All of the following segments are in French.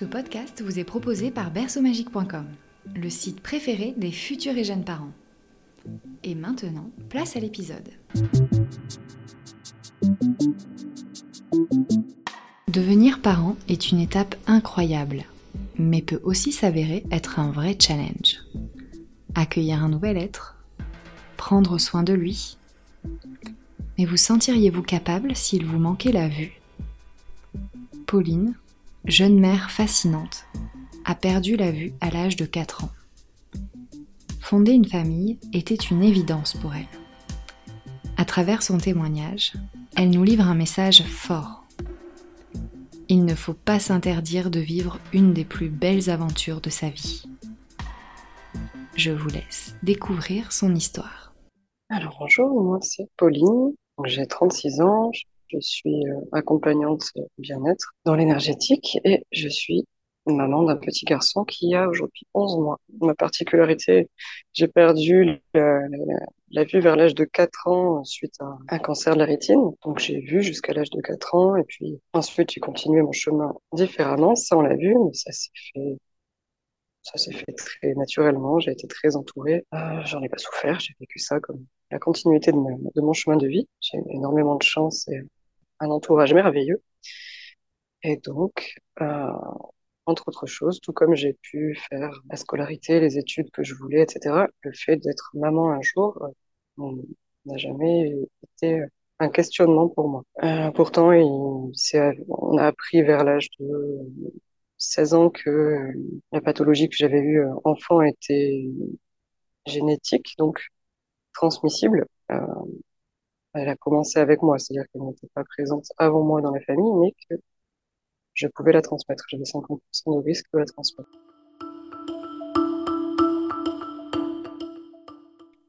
Ce podcast vous est proposé par berceaumagique.com, le site préféré des futurs et jeunes parents. Et maintenant, place à l'épisode. Devenir parent est une étape incroyable, mais peut aussi s'avérer être un vrai challenge. Accueillir un nouvel être, prendre soin de lui. Mais vous sentiriez-vous capable s'il vous manquait la vue? Pauline, jeune mère fascinante, a perdu la vue à l'âge de 4 ans. Fonder une famille était une évidence pour elle. À travers son témoignage, elle nous livre un message fort. Il ne faut pas s'interdire de vivre une des plus belles aventures de sa vie. Je vous laisse découvrir son histoire. Alors bonjour, moi c'est Pauline, j'ai 36 ans, suis euh, accompagnante bien-être dans l'énergétique et je suis maman d'un petit garçon qui a aujourd'hui 11 mois. Ma particularité, j'ai perdu la, vue vers l'âge de 4 ans suite à un cancer de la rétine. Donc j'ai vu jusqu'à l'âge de 4 ans et puis ensuite j'ai continué mon chemin différemment. Ça on l'a vu, mais ça s'est fait ça s'est fait très naturellement. J'ai été très entourée. Euh, J'en ai pas souffert. J'ai vécu ça comme la continuité de, mon chemin de vie. J'ai énormément de chance et un entourage merveilleux. Et donc, euh, entre autres choses, tout comme j'ai pu faire la scolarité, les études que je voulais, etc., le fait d'être maman un jour euh, n'a jamais été un questionnement pour moi. Euh, pourtant, on a appris vers l'âge de 16 ans que la pathologie que j'avais eue enfant était génétique, donc transmissible. Elle a commencé avec moi, c'est-à-dire qu'elle n'était pas présente avant moi dans la famille, mais que je pouvais la transmettre. J'avais 50% de risque de la transmettre.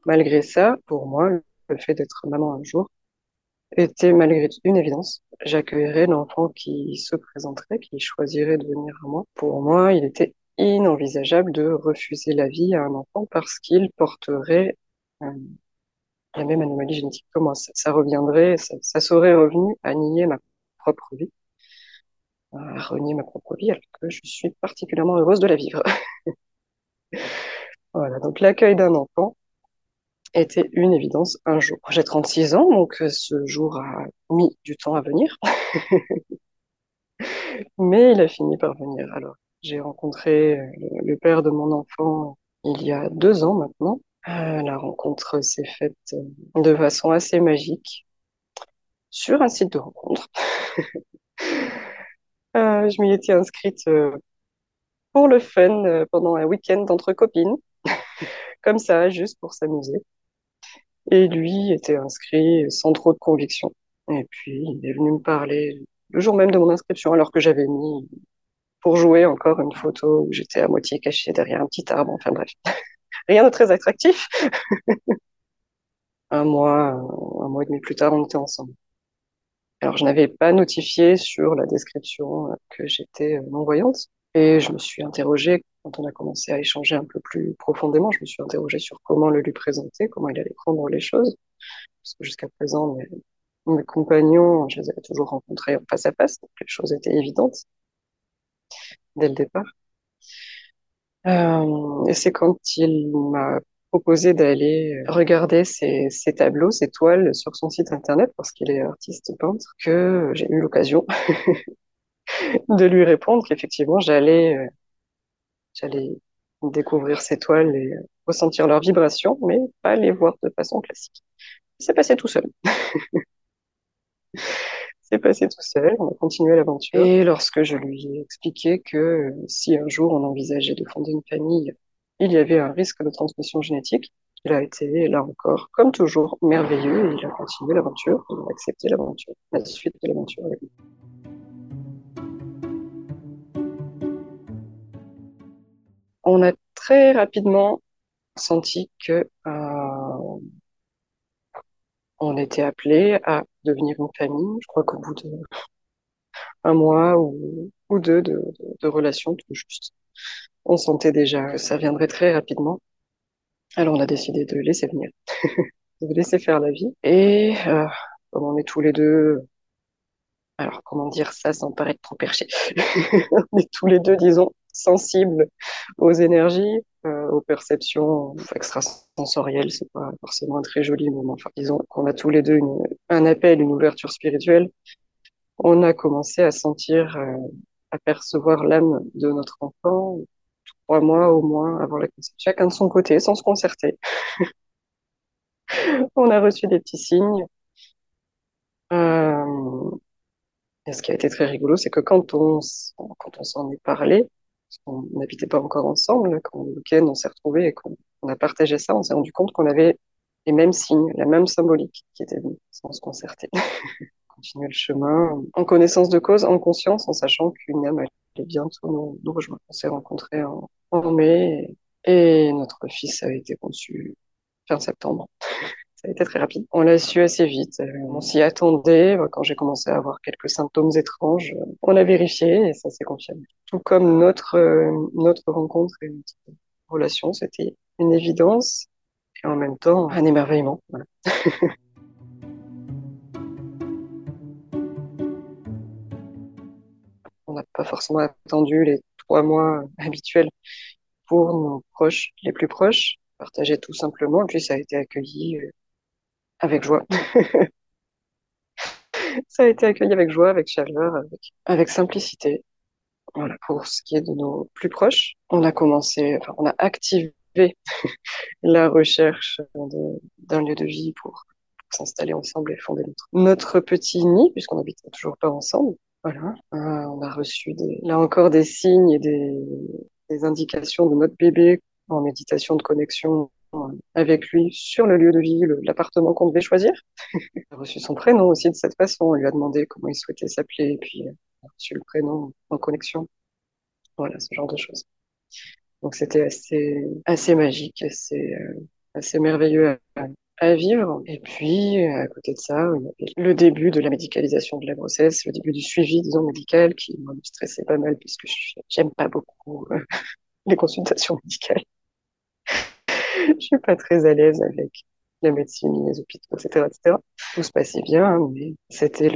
Malgré ça, pour moi, le fait d'être maman un jour était malgré tout une évidence. J'accueillerais l'enfant qui se présenterait, qui choisirait de venir à moi. Pour moi, il était inenvisageable de refuser la vie à un enfant parce qu'il porterait la même anomalie génétique que moi. Ça, reviendrait, ça, serait revenu à nier ma propre vie, à renier ma propre vie, alors que je suis particulièrement heureuse de la vivre. voilà, donc l'accueil d'un enfant était une évidence un jour. J'ai 36 ans, donc ce jour a mis du temps à venir. Mais il a fini par venir. Alors, j'ai rencontré le père de mon enfant il y a deux ans maintenant. Euh, la rencontre s'est faite euh, de façon assez magique sur un site de rencontre. euh, je m'y étais inscrite pour le fun pendant un week-end entre copines, comme ça, juste pour s'amuser. Et lui était inscrit sans trop de conviction. Et puis, il est venu me parler le jour même de mon inscription, alors que j'avais mis pour jouer encore une photo où j'étais à moitié cachée derrière un petit arbre. Enfin bref rien de très attractif. un mois, un mois et demi plus tard, on était ensemble. Alors, je n'avais pas notifié sur la description que j'étais non-voyante. Et je me suis interrogée, quand on a commencé à échanger un peu plus profondément, je me suis interrogée sur comment le lui présenter, comment il allait prendre les choses. Parce que jusqu'à présent, mes, mes compagnons, je les avais toujours rencontrés en face à face, donc les choses étaient évidentes dès le départ. Euh, et c'est quand il m'a proposé d'aller regarder ses, tableaux, ses toiles sur son site internet, parce qu'il est artiste peintre, que j'ai eu l'occasion de lui répondre qu'effectivement j'allais euh, j'allais découvrir ses toiles et ressentir leurs vibrations, mais pas les voir de façon classique. C'est passé tout seul. passé tout seul, on a continué l'aventure. Et lorsque je lui ai expliqué que euh, si un jour on envisageait de fonder une famille, il y avait un risque de transmission génétique, il a été, là encore, comme toujours, merveilleux et il a continué l'aventure, il a accepté l'aventure, la suite de l'aventure on a très rapidement senti que euh, on était appelé à devenir une famille. Je crois qu'au bout de un mois ou, deux de, de, de relation, tout juste, on sentait déjà que ça viendrait très rapidement. Alors on a décidé de laisser venir, de laisser faire la vie. Et euh, comme on est tous les deux, alors comment dire ça sans paraître trop perché, on est tous les deux, disons, sensibles aux énergies, euh, aux perceptions extrasensorielles, c'est pas forcément un très joli moment. Enfin, disons qu'on a tous les deux une, un appel, une ouverture spirituelle. On a commencé à sentir, euh, à percevoir l'âme de notre enfant trois mois au moins avant la conception, chacun de son côté, sans se concerter. on a reçu des petits signes. Euh, et ce qui a été très rigolo, c'est que quand on, quand on s'en est parlé, on n'habitait pas encore ensemble, quand le week-end on s'est retrouvés et qu'on a partagé ça, on s'est rendu compte qu'on avait les mêmes signes, la même symbolique qui était venue sans se concerter. Continuer le chemin en connaissance de cause, en conscience, en sachant qu'une âme allait bientôt nous, nous rejoindre. On s'est rencontrés en, en mai et, et notre fils a été conçu fin septembre. Ça a été très rapide. On l'a su assez vite. On s'y attendait. Quand j'ai commencé à avoir quelques symptômes étranges, on a vérifié et ça s'est confirmé. Tout comme notre, notre rencontre et notre relation, c'était une évidence et en même temps un émerveillement. On n'a pas forcément attendu les trois mois habituels pour nos proches, les plus proches, partager tout simplement. Et puis ça a été accueilli avec joie. ça a été accueilli avec joie, avec chaleur, avec, avec simplicité. Voilà, pour ce qui est de nos plus proches, on a commencé, enfin, on a activé la recherche d'un lieu de vie pour, pour s'installer ensemble et fonder notre, notre petit nid, puisqu'on n'habite toujours pas ensemble. Voilà, euh, on a reçu des, là encore des signes et des, des indications de notre bébé en méditation de connexion avec lui sur le lieu de vie, l'appartement qu'on devait choisir. il a reçu son prénom aussi de cette façon. On lui a demandé comment il souhaitait s'appeler, et puis il a reçu le prénom en connexion. Voilà, ce genre de choses. Donc c'était assez, assez magique, assez, euh, assez merveilleux à, à, vivre. Et puis, à côté de ça, le début de la médicalisation de la grossesse, le début du suivi, disons, médical, qui me stressait pas mal, puisque j'aime pas beaucoup euh, les consultations médicales je suis pas très à l'aise avec la médecine, les hôpitaux, etc., etc. Tout se passait bien, mais c'était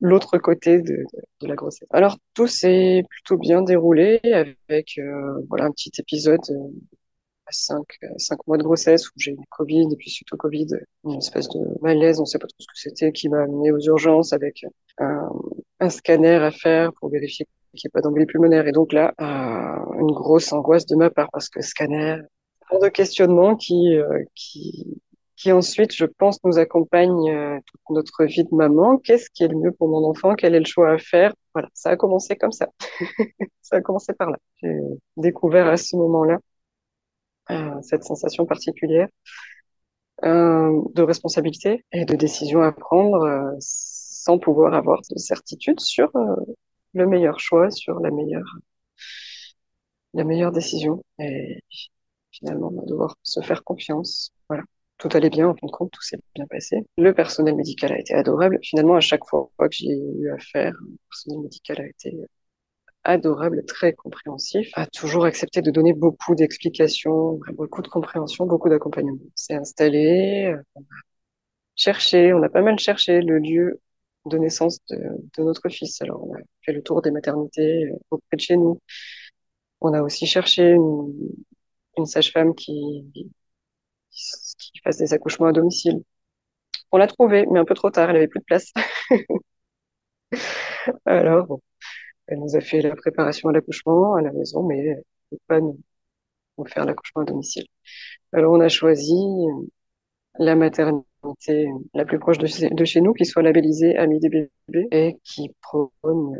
l'autre côté de, la grossesse. Alors tout s'est plutôt bien déroulé avec euh, voilà un petit épisode euh, à cinq, cinq mois de grossesse où j'ai eu Covid et puis suite au Covid une espèce de malaise, on sait pas trop ce que c'était, qui m'a amené aux urgences avec un, un scanner à faire pour vérifier qu'il n'y ait pas d'embolie pulmonaire. Et donc là, euh, une grosse angoisse de ma part parce que scanner, de questionnements qui, euh, qui, qui ensuite, je pense, nous accompagnent euh, toute notre vie de maman. Qu'est-ce qui est le mieux pour mon enfant? Quel est le choix à faire? Voilà, ça a commencé comme ça. ça a commencé par là. J'ai découvert à ce moment-là euh, cette sensation particulière de responsabilité et de décision à prendre sans pouvoir avoir de certitude sur le meilleur choix, sur la meilleure la meilleure décision. Et finalement, on va devoir se faire confiance. Voilà. Tout allait bien, en fin de compte, tout s'est bien passé. Le personnel médical a été adorable. Finalement, à chaque fois que j'ai eu affaire, le personnel médical a été adorable, très compréhensif, a toujours accepté de donner beaucoup d'explications, beaucoup de compréhension, beaucoup d'accompagnement. C'est installé, on a cherché, on a pas mal cherché le lieu de naissance de, de, notre fils. Alors, on a fait le tour des maternités auprès de chez nous. On a aussi cherché une, une sage-femme qui, qui fasse des accouchements à domicile. On l'a trouvée, mais un peu trop tard, elle avait plus de place. Alors, elle nous a fait la préparation à l'accouchement à la maison, mais elle ne peut pas nous, faire l'accouchement à domicile. Alors, on a choisi la maternité la plus proche de, de chez nous, qui soit labellisée Amie des bébés et qui prône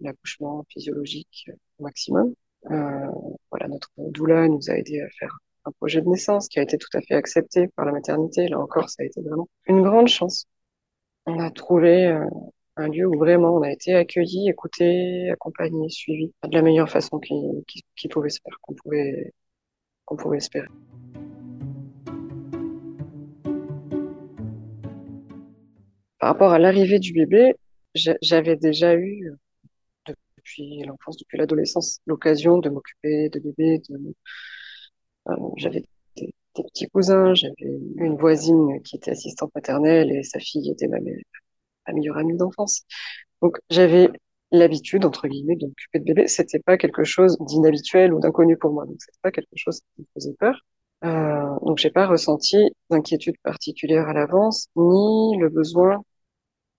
l'accouchement physiologique au maximum. Euh, voilà, notre doula nous a aidé à faire un projet de naissance qui a été tout à fait accepté par la maternité. Là encore, ça a été vraiment une grande chance. On a trouvé euh, un lieu où vraiment on a été accueilli, écouté, accompagné, suivi de la meilleure façon qui, qui, qui pouvait se faire, qu'on pouvait qu'on pouvait espérer. Par rapport à l'arrivée du bébé, j'avais déjà eu, depuis l'enfance, depuis l'adolescence, l'occasion de m'occuper de bébés. Euh, j'avais des, petits cousins, j'avais une voisine qui était assistante maternelle et sa fille était ma, meilleure amie d'enfance. Donc j'avais l'habitude, entre guillemets, de m'occuper de bébés. C'était pas quelque chose d'inhabituel ou d'inconnu pour moi. Donc c'était pas quelque chose qui me faisait peur. Euh, donc j'ai pas ressenti d'inquiétude particulière à l'avance, ni le besoin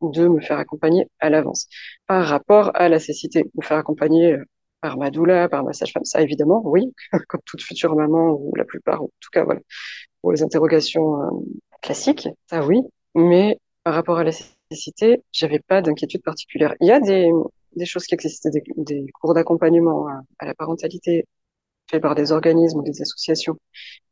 de me faire accompagner à l'avance. Par rapport à la cécité, me faire accompagner euh, par ma doula, par ma sage-femme, ça évidemment, oui, comme toute future maman ou la plupart, en tout cas voilà, pour les interrogations euh, classiques, ça oui. Mais par rapport à la cécité, j'avais pas d'inquiétude particulière. Il y a des, des choses qui existent, des, des cours d'accompagnement à, à, la parentalité faits par des organismes ou des associations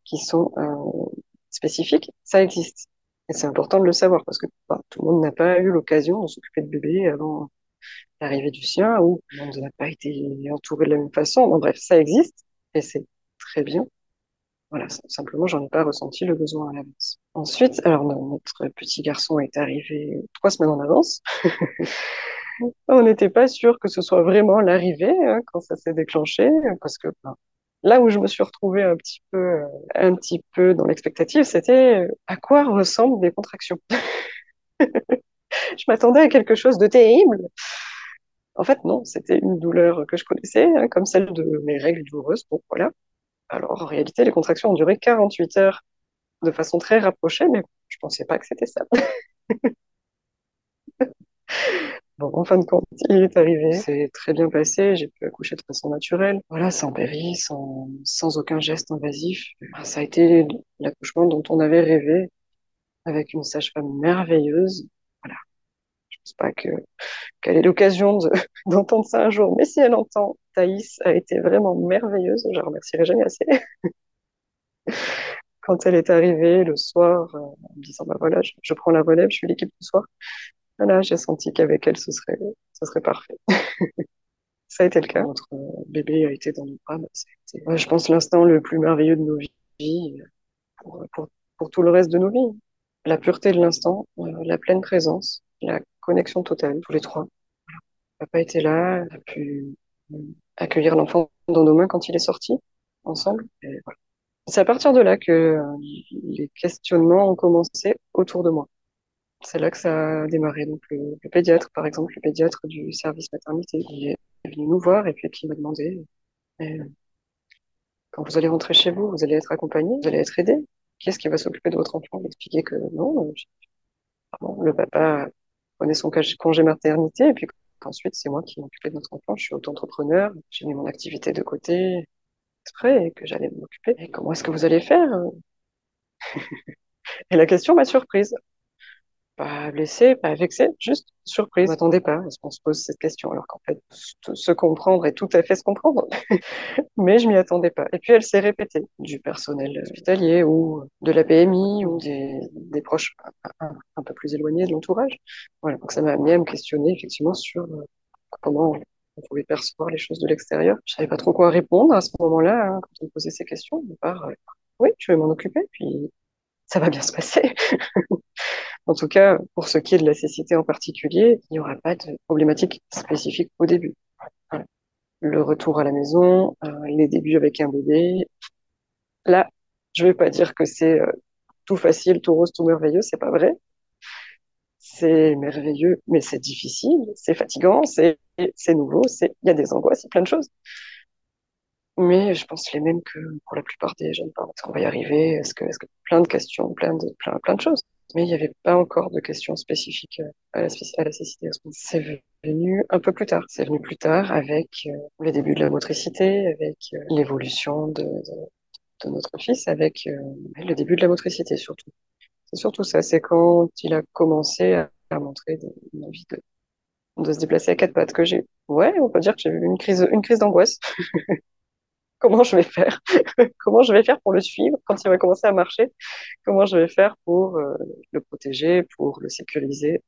qui sont euh, spécifiques, ça existe. Et c'est important de le savoir parce que bah, tout le monde n'a pas eu l'occasion de s'occuper de bébé avant l'arrivée du sien ou monde n'a pas été entouré de la même façon. Bref, ça existe et c'est très bien. Voilà, simplement, j'en ai pas ressenti le besoin à l'avance. Ensuite, alors notre petit garçon est arrivé trois semaines en avance. On n'était pas sûr que ce soit vraiment l'arrivée hein, quand ça s'est déclenché, parce que ben, là où je me suis retrouvée un petit peu, euh, un petit peu dans l'expectative, c'était euh, à quoi ressemblent des contractions? je m'attendais à quelque chose de terrible. En fait, non, c'était une douleur que je connaissais, hein, comme celle de mes règles douloureuses. Bon, voilà. Alors, en réalité, les contractions ont duré 48 heures de façon très rapprochée, mais je pensais pas que c'était ça. En fin de compte, il est arrivé, c'est très bien passé, j'ai pu accoucher de façon naturelle, voilà, sans péri, sans, sans aucun geste invasif. Ça a été l'accouchement dont on avait rêvé, avec une sage-femme merveilleuse. Voilà. Je pense pas que qu'elle ait l'occasion d'entendre ça un jour, mais si elle entend, Thaïs a été vraiment merveilleuse, je la remercierai jamais assez. Quand elle est arrivée le soir, euh, en me disant, bah voilà, je, je prends la relève, je suis l'équipe du soir. Voilà, j'ai senti qu'avec elle, ce serait, ce serait parfait. ça a été le cas. Notre bébé a été dans nos bras. Bah, je pense, l'instant le plus merveilleux de nos vies pour, pour, pour, tout le reste de nos vies. La pureté de l'instant, euh, la pleine présence, la connexion totale, tous les trois. Papa était là, a pu euh, accueillir l'enfant dans nos mains quand il est sorti, ensemble. Voilà. C'est à partir de là que euh, les questionnements ont commencé autour de moi c'est là que ça a démarré. Donc le, pédiatre, par exemple, le pédiatre du service maternité, il est venu nous voir et puis qui m'a demandé euh, quand vous allez rentrer chez vous, vous allez être accompagné, vous allez être aidé. Qui est-ce qui va s'occuper de votre enfant? Expliquer que non, euh, le papa prenait son congé maternité et puis ensuite c'est moi qui m'occupais de notre enfant. Je suis auto-entrepreneur, j'ai mis mon activité de côté exprès et que j'allais m'occuper. Et comment est-ce que vous allez faire? Et la question m'a surprise pas blessé, pas vexé, juste surprise. Je m'attendais pas à ce qu'on se pose cette question, alors qu'en fait, se comprendre est tout à fait se comprendre. Mais je m'y attendais pas. Et puis elle s'est répétée du personnel hospitalier ou de la PMI ou des, des proches un, un, peu plus éloignés de l'entourage. Voilà, donc ça m'a amené à me questionner effectivement sur euh, comment on pouvait percevoir les choses de l'extérieur. Je savais pas trop quoi répondre à ce moment-là hein, quand on me posait ces questions. À part, euh, oui, je vais m'en occuper, puis ça va bien se passer. En tout cas, pour ce qui est de la cécité en particulier, il n'y aura pas de problématique spécifique au début. Le retour à la maison, euh, les débuts avec un bébé. Là, je vais pas dire que c'est euh, tout facile, tout rose, tout merveilleux, c'est pas vrai. C'est merveilleux, mais c'est difficile, c'est fatigant, c'est nouveau, il y a des angoisses, il y a plein de choses. Mais je pense les mêmes que pour la plupart des jeunes parents. Est-ce qu'on va y arriver Est-ce que, est-ce que plein de questions, plein de plein de choses mais il n'y avait pas encore de questions spécifiques euh, à la, à la cécité. C'est venu un peu plus tard. C'est venu plus tard avec euh, les débuts de la motricité, avec euh, l'évolution de, de, de, notre fils, avec le début de la motricité surtout. C'est surtout ça. C'est quand il a commencé à, à montrer une envie de, de se déplacer à quatre pattes que j'ai. Ouais, on peut dire que j'ai eu une crise, une crise d'angoisse. comment je vais faire Comment je vais faire pour le suivre quand il va commencer à marcher Comment je vais faire pour euh, le protéger, pour le sécuriser.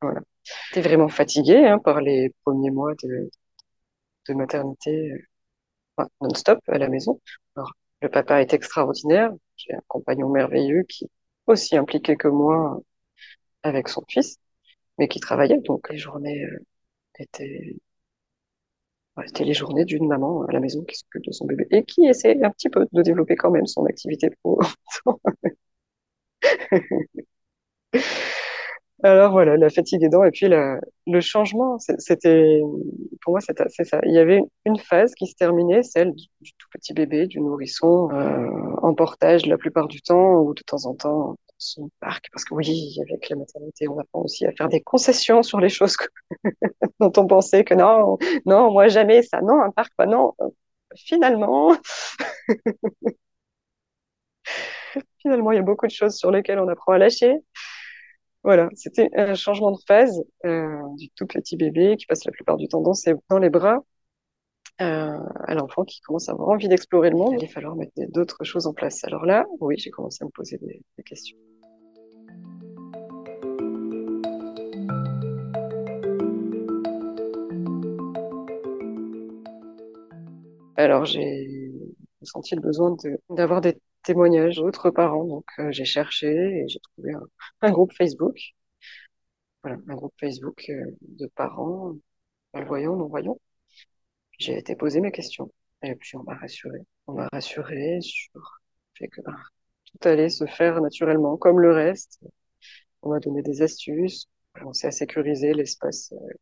Voilà. J'étais vraiment fatiguée hein, par les premiers mois de, maternité euh, non-stop à la maison. Le papa est extraordinaire. J'ai un compagnon merveilleux qui est aussi impliqué que moi avec son fils, mais qui travaillait. Donc les journées euh, étaient, c'était les journées d'une maman à la maison qui s'occupe de son bébé et qui essaie un petit peu de développer quand même son activité pro. Alors voilà, la fatigue aidant et puis la, le changement, c'était pour moi c'est ça. Il y avait une phase qui se terminait, celle du, tout petit bébé, du nourrisson euh, en portage la plupart du temps ou de temps en temps son parc, parce que oui, avec la maternité, on apprend aussi à faire des concessions sur les choses dont on pensait que non, non, moi jamais ça, non, un parc, pas non. Finalement, finalement, il y a beaucoup de choses sur lesquelles on apprend à lâcher. Voilà, c'était un changement de phase euh, du tout petit bébé qui passe la plupart du temps dans, les bras euh, à l'enfant qui commence à avoir envie d'explorer le monde. Il va falloir mettre d'autres choses en place. Alors là, oui, j'ai commencé à me poser des questions. Alors j'ai senti le besoin d'avoir des témoignages d'autres parents. Donc, euh, j'ai cherché et j'ai trouvé un, groupe Facebook. Voilà, un groupe Facebook euh, de parents, malvoyants, non-voyants. J'ai été poser mes questions. Et puis, on m'a rassuré. On m'a rassuré sur le fait que ben, tout allait se faire naturellement, comme le reste. On m'a donné des astuces. On s'est à sécuriser l'espace euh,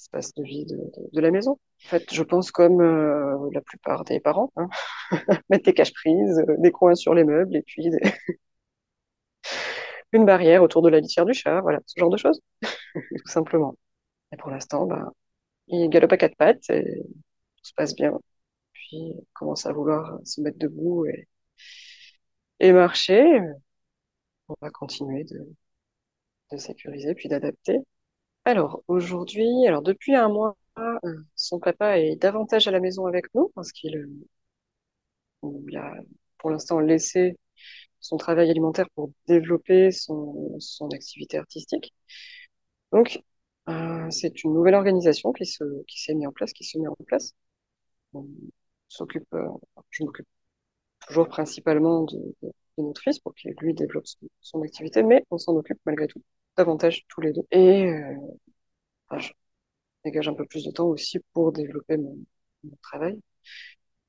espace de vie de, la maison. En fait, je pense comme euh, la plupart des parents, hein. mettre des caches-prises, euh, des coins sur les meubles et puis une barrière autour de la litière du chat, voilà, ce genre de choses, tout simplement. Et pour l'instant, ben, il galope à quatre pattes et tout se passe bien. Puis il commence à vouloir se mettre debout et, marcher. On va continuer de, de sécuriser puis d'adapter. Alors aujourd'hui, alors depuis un mois, euh, son papa est davantage à la maison avec nous parce qu'il euh, a pour l'instant laissé son travail alimentaire pour développer son, activité artistique. Donc euh, c'est une nouvelle organisation qui se qui s'est mise en place, qui se met en place. On s'occupe, je m'occupe toujours principalement de, notre fils pour qu'il lui développe son activité, mais on s'en occupe malgré tout davantage tous les deux. Et euh, je dégage un peu plus de temps aussi pour développer mon, travail.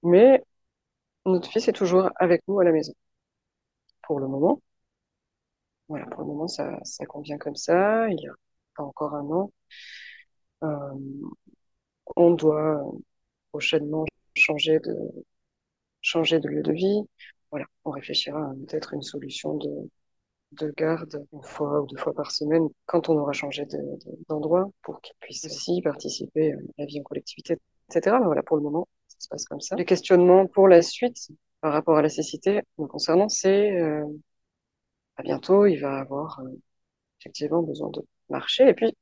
Mais notre fils est toujours avec nous à la maison. Pour le moment. Voilà, pour le moment, ça, ça convient comme ça. Il y a pas encore un an. Euh, on doit prochainement changer de, changer de lieu de vie. Voilà, on réfléchira à peut-être une solution de, de garde une fois ou deux fois par semaine quand on aura changé d'endroit de, de, pour qu'ils puissent aussi participer à la vie en collectivité, etc. Mais voilà, pour le moment, ça se passe comme ça. Les questionnements pour la suite par rapport à la cécité me concernant, c'est euh, à bientôt, il va avoir euh, effectivement besoin de marcher et puis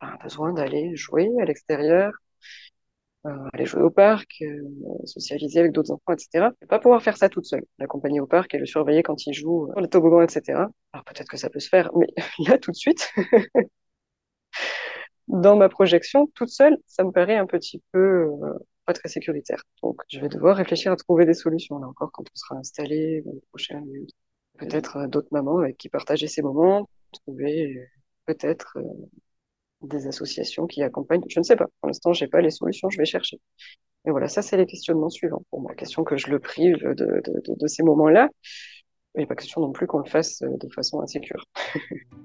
ben, besoin d'aller jouer à l'extérieur, euh, aller jouer au parc, euh, socialiser avec d'autres enfants, etc. Et pas pouvoir faire ça toute seule, l'accompagner au parc et le surveiller quand il joue sur le toboggan, etc. Alors peut-être que ça peut se faire, mais là tout de suite, dans ma projection, toute seule, ça me paraît un petit peu euh, pas très sécuritaire. Donc je vais devoir réfléchir à trouver des solutions là encore quand on sera installé prochaines minutes. Peut-être euh, d'autres mamans avec qui partager ces moments, trouver euh, peut-être des associations qui accompagnent. Je ne sais pas. Pour l'instant, j'ai pas les solutions. Je vais chercher. Et voilà, ça, c'est les questionnements suivants pour moi. Question que je le prive de, de, ces moments-là. Il n'est pas question non plus qu'on le fasse de façon insécure.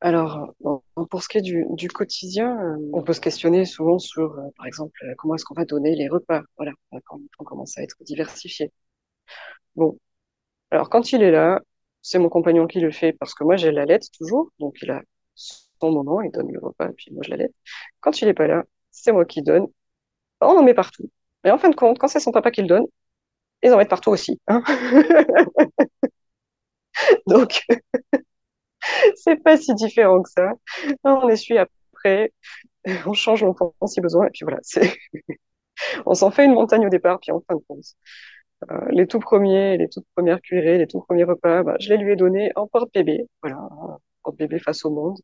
Alors, pour ce qui est du, du quotidien, on peut se questionner souvent sur, euh, par exemple, comment est-ce qu'on va donner les repas. Voilà, quand on commence à être diversifié. Bon, alors quand il est là, c'est mon compagnon qui le fait parce que moi j'ai la lettre toujours, donc il a son moment, il donne le repas et puis moi je la lettre. Quand il est pas là, c'est moi qui donne. On en met partout. Mais en fin de compte, quand c'est son papa qui le donne, ils en mettent partout aussi. Hein donc, c'est pas si différent que ça. On essuie après, on change longtemps si besoin, et puis voilà, on s'en fait une montagne au départ, puis en fin de compte, euh, les tout premiers, les toutes premières cuirées, les tout premiers repas, bah, je les lui ai donnés en porte-bébé, voilà, porte-bébé face au monde.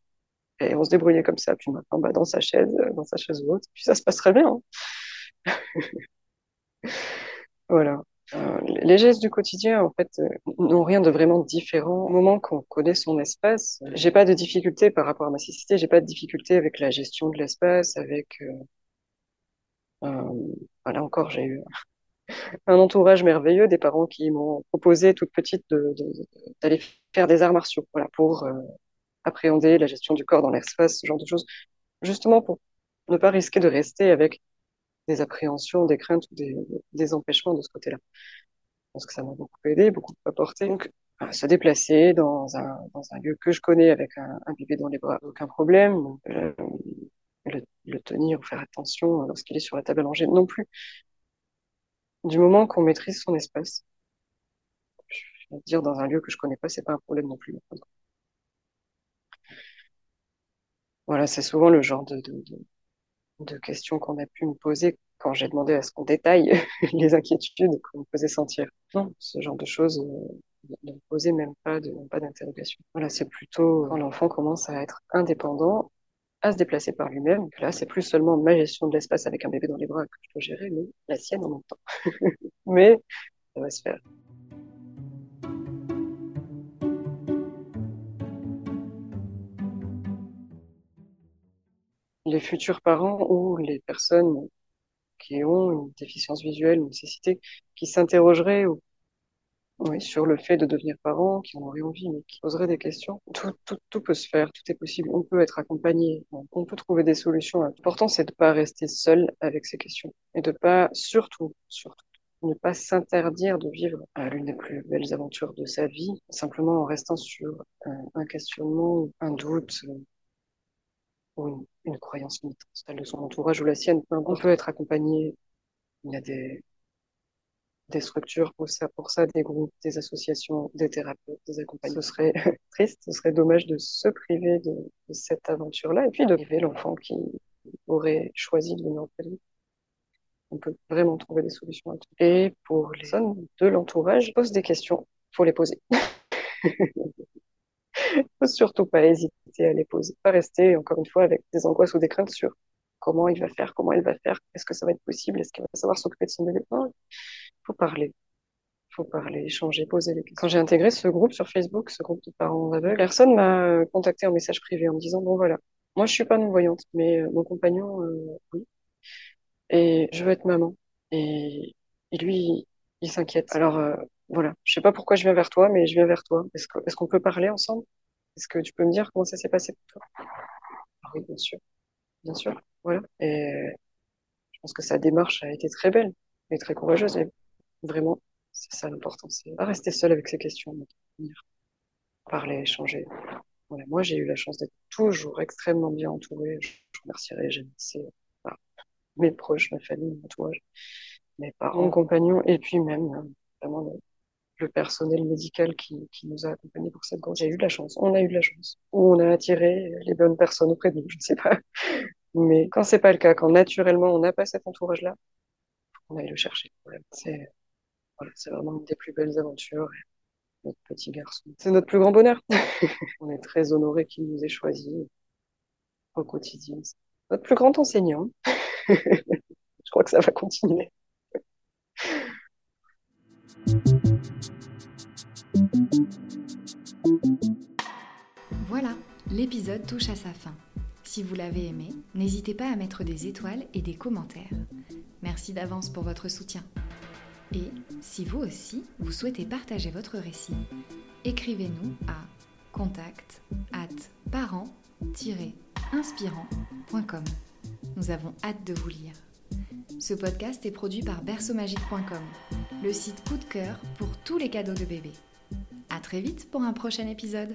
Et on se débrouillait comme ça. Puis maintenant, bah, dans sa chaise, dans sa chaise haute. Puis ça se passe très bien. Hein. voilà. Euh, les gestes du quotidien, en fait, euh, n'ont rien de vraiment différent. Au moment qu'on connaît son espace, j'ai pas de difficulté par rapport à ma cécité, j'ai pas de difficulté avec la gestion de l'espace, avec euh, voilà encore, j'ai eu un entourage merveilleux, des parents qui m'ont proposé toute petite d'aller faire des arts martiaux, voilà, pour appréhender la gestion du corps dans l'espace, ce genre de choses, justement pour ne pas risquer de rester avec des appréhensions, des craintes ou des, empêchements de ce côté-là. Je pense que ça m'a beaucoup aidé, beaucoup apporté. Donc, se déplacer dans un, lieu que je connais avec un, bébé dans les bras, aucun problème. Euh, le, le, tenir faire attention lorsqu'il est sur la table manger non plus. Du moment qu'on maîtrise son espace, je vais dire dans un lieu que je connais pas, c'est pas un problème non plus. Voilà, c'est souvent le genre de, questions qu'on a pu me poser quand j'ai demandé à ce qu'on détaille les inquiétudes qu'on me faisait sentir. Non, ce genre de choses euh, ne me posait même pas de, pas d'interrogation. Voilà, c'est plutôt quand l'enfant commence à être indépendant, à se déplacer par lui-même. Là, c'est plus seulement ma gestion de l'espace avec un bébé dans les bras que je dois gérer, mais la sienne en même temps. mais ça va se faire. les futurs parents ou les personnes qui ont une déficience visuelle, une nécessité, qui s'interrogeraient ou, oui, sur le fait de devenir parent, qui en auraient envie, mais qui poseraient des questions. Tout, tout, tout peut se faire, tout est possible. On peut être accompagné, on peut trouver des solutions. L'important, c'est de pas rester seul avec ces questions et de pas, surtout, surtout, ne pas s'interdire de vivre l'une des plus belles aventures de sa vie, simplement en restant sur un, un questionnement, un doute, ou une, croyance limitante, celle de son entourage ou la sienne. On peut être accompagné. Il y a des, des structures pour ça, pour ça, des groupes, des associations, des thérapeutes, des accompagnants. Ce serait triste, ce serait dommage de se priver de, cette aventure-là et puis de priver l'enfant qui aurait choisi de venir en famille. On peut vraiment trouver des solutions à tout. Et pour les personnes de l'entourage, pose des questions, faut les poser. faut surtout pas hésiter à les poser. Pas rester, encore une fois, avec des angoisses ou des craintes sur comment il va faire, comment elle va faire, est-ce que ça va être possible, est-ce qu'il va savoir s'occuper de son bébé? Faut parler. faut parler, échanger, poser les questions. Quand j'ai intégré ce groupe sur Facebook, ce groupe de parents aveugles, personne m'a contacté en message privé en me disant, bon voilà, moi je suis pas non-voyante, mais euh, mon compagnon, euh, oui. Et je veux être maman. Et, lui, il s'inquiète. Alors, euh, voilà, je sais pas pourquoi je viens vers toi, mais je viens vers toi. Est-ce qu'on peut parler ensemble? Est-ce que tu peux me dire comment ça s'est passé pour toi? Ah Oui, bien sûr, bien sûr. Voilà. Et je pense que sa démarche a été très belle et très courageuse. Vraiment, c'est ça l'important, c'est pas rester seul avec ces questions, mais parler, échanger. Voilà. Moi, j'ai eu la chance d'être toujours extrêmement bien entourée. Je, remercierai jamais assez mes proches, ma famille, mon entourage, mes parents, mon compagnon, et puis même euh, vraiment le personnel médical qui, qui nous a accompagnés pour cette grosse. J'ai eu de la chance, on a eu de la chance, ou on a attiré les bonnes personnes auprès de nous, je ne sais pas. Mais quand c'est pas le cas, quand naturellement on n'a pas cet entourage-là, on aille le chercher. C'est c'est vraiment une des plus belles aventures. Notre petit garçon, c'est notre plus grand bonheur. on est très honoré qu'il nous ait choisis au quotidien. Notre plus grand enseignant. je crois que ça va continuer. Voilà, l'épisode touche à sa fin. Si vous l'avez aimé, n'hésitez pas à mettre des étoiles et des commentaires. Merci d'avance pour votre soutien. Et si vous aussi, vous souhaitez partager votre récit, écrivez-nous à contact at parent-inspirant.com. Nous avons hâte de vous lire. Ce podcast est produit par berceaumagique.com, le site coup de cœur pour tous les cadeaux de bébé. À très vite pour un prochain épisode.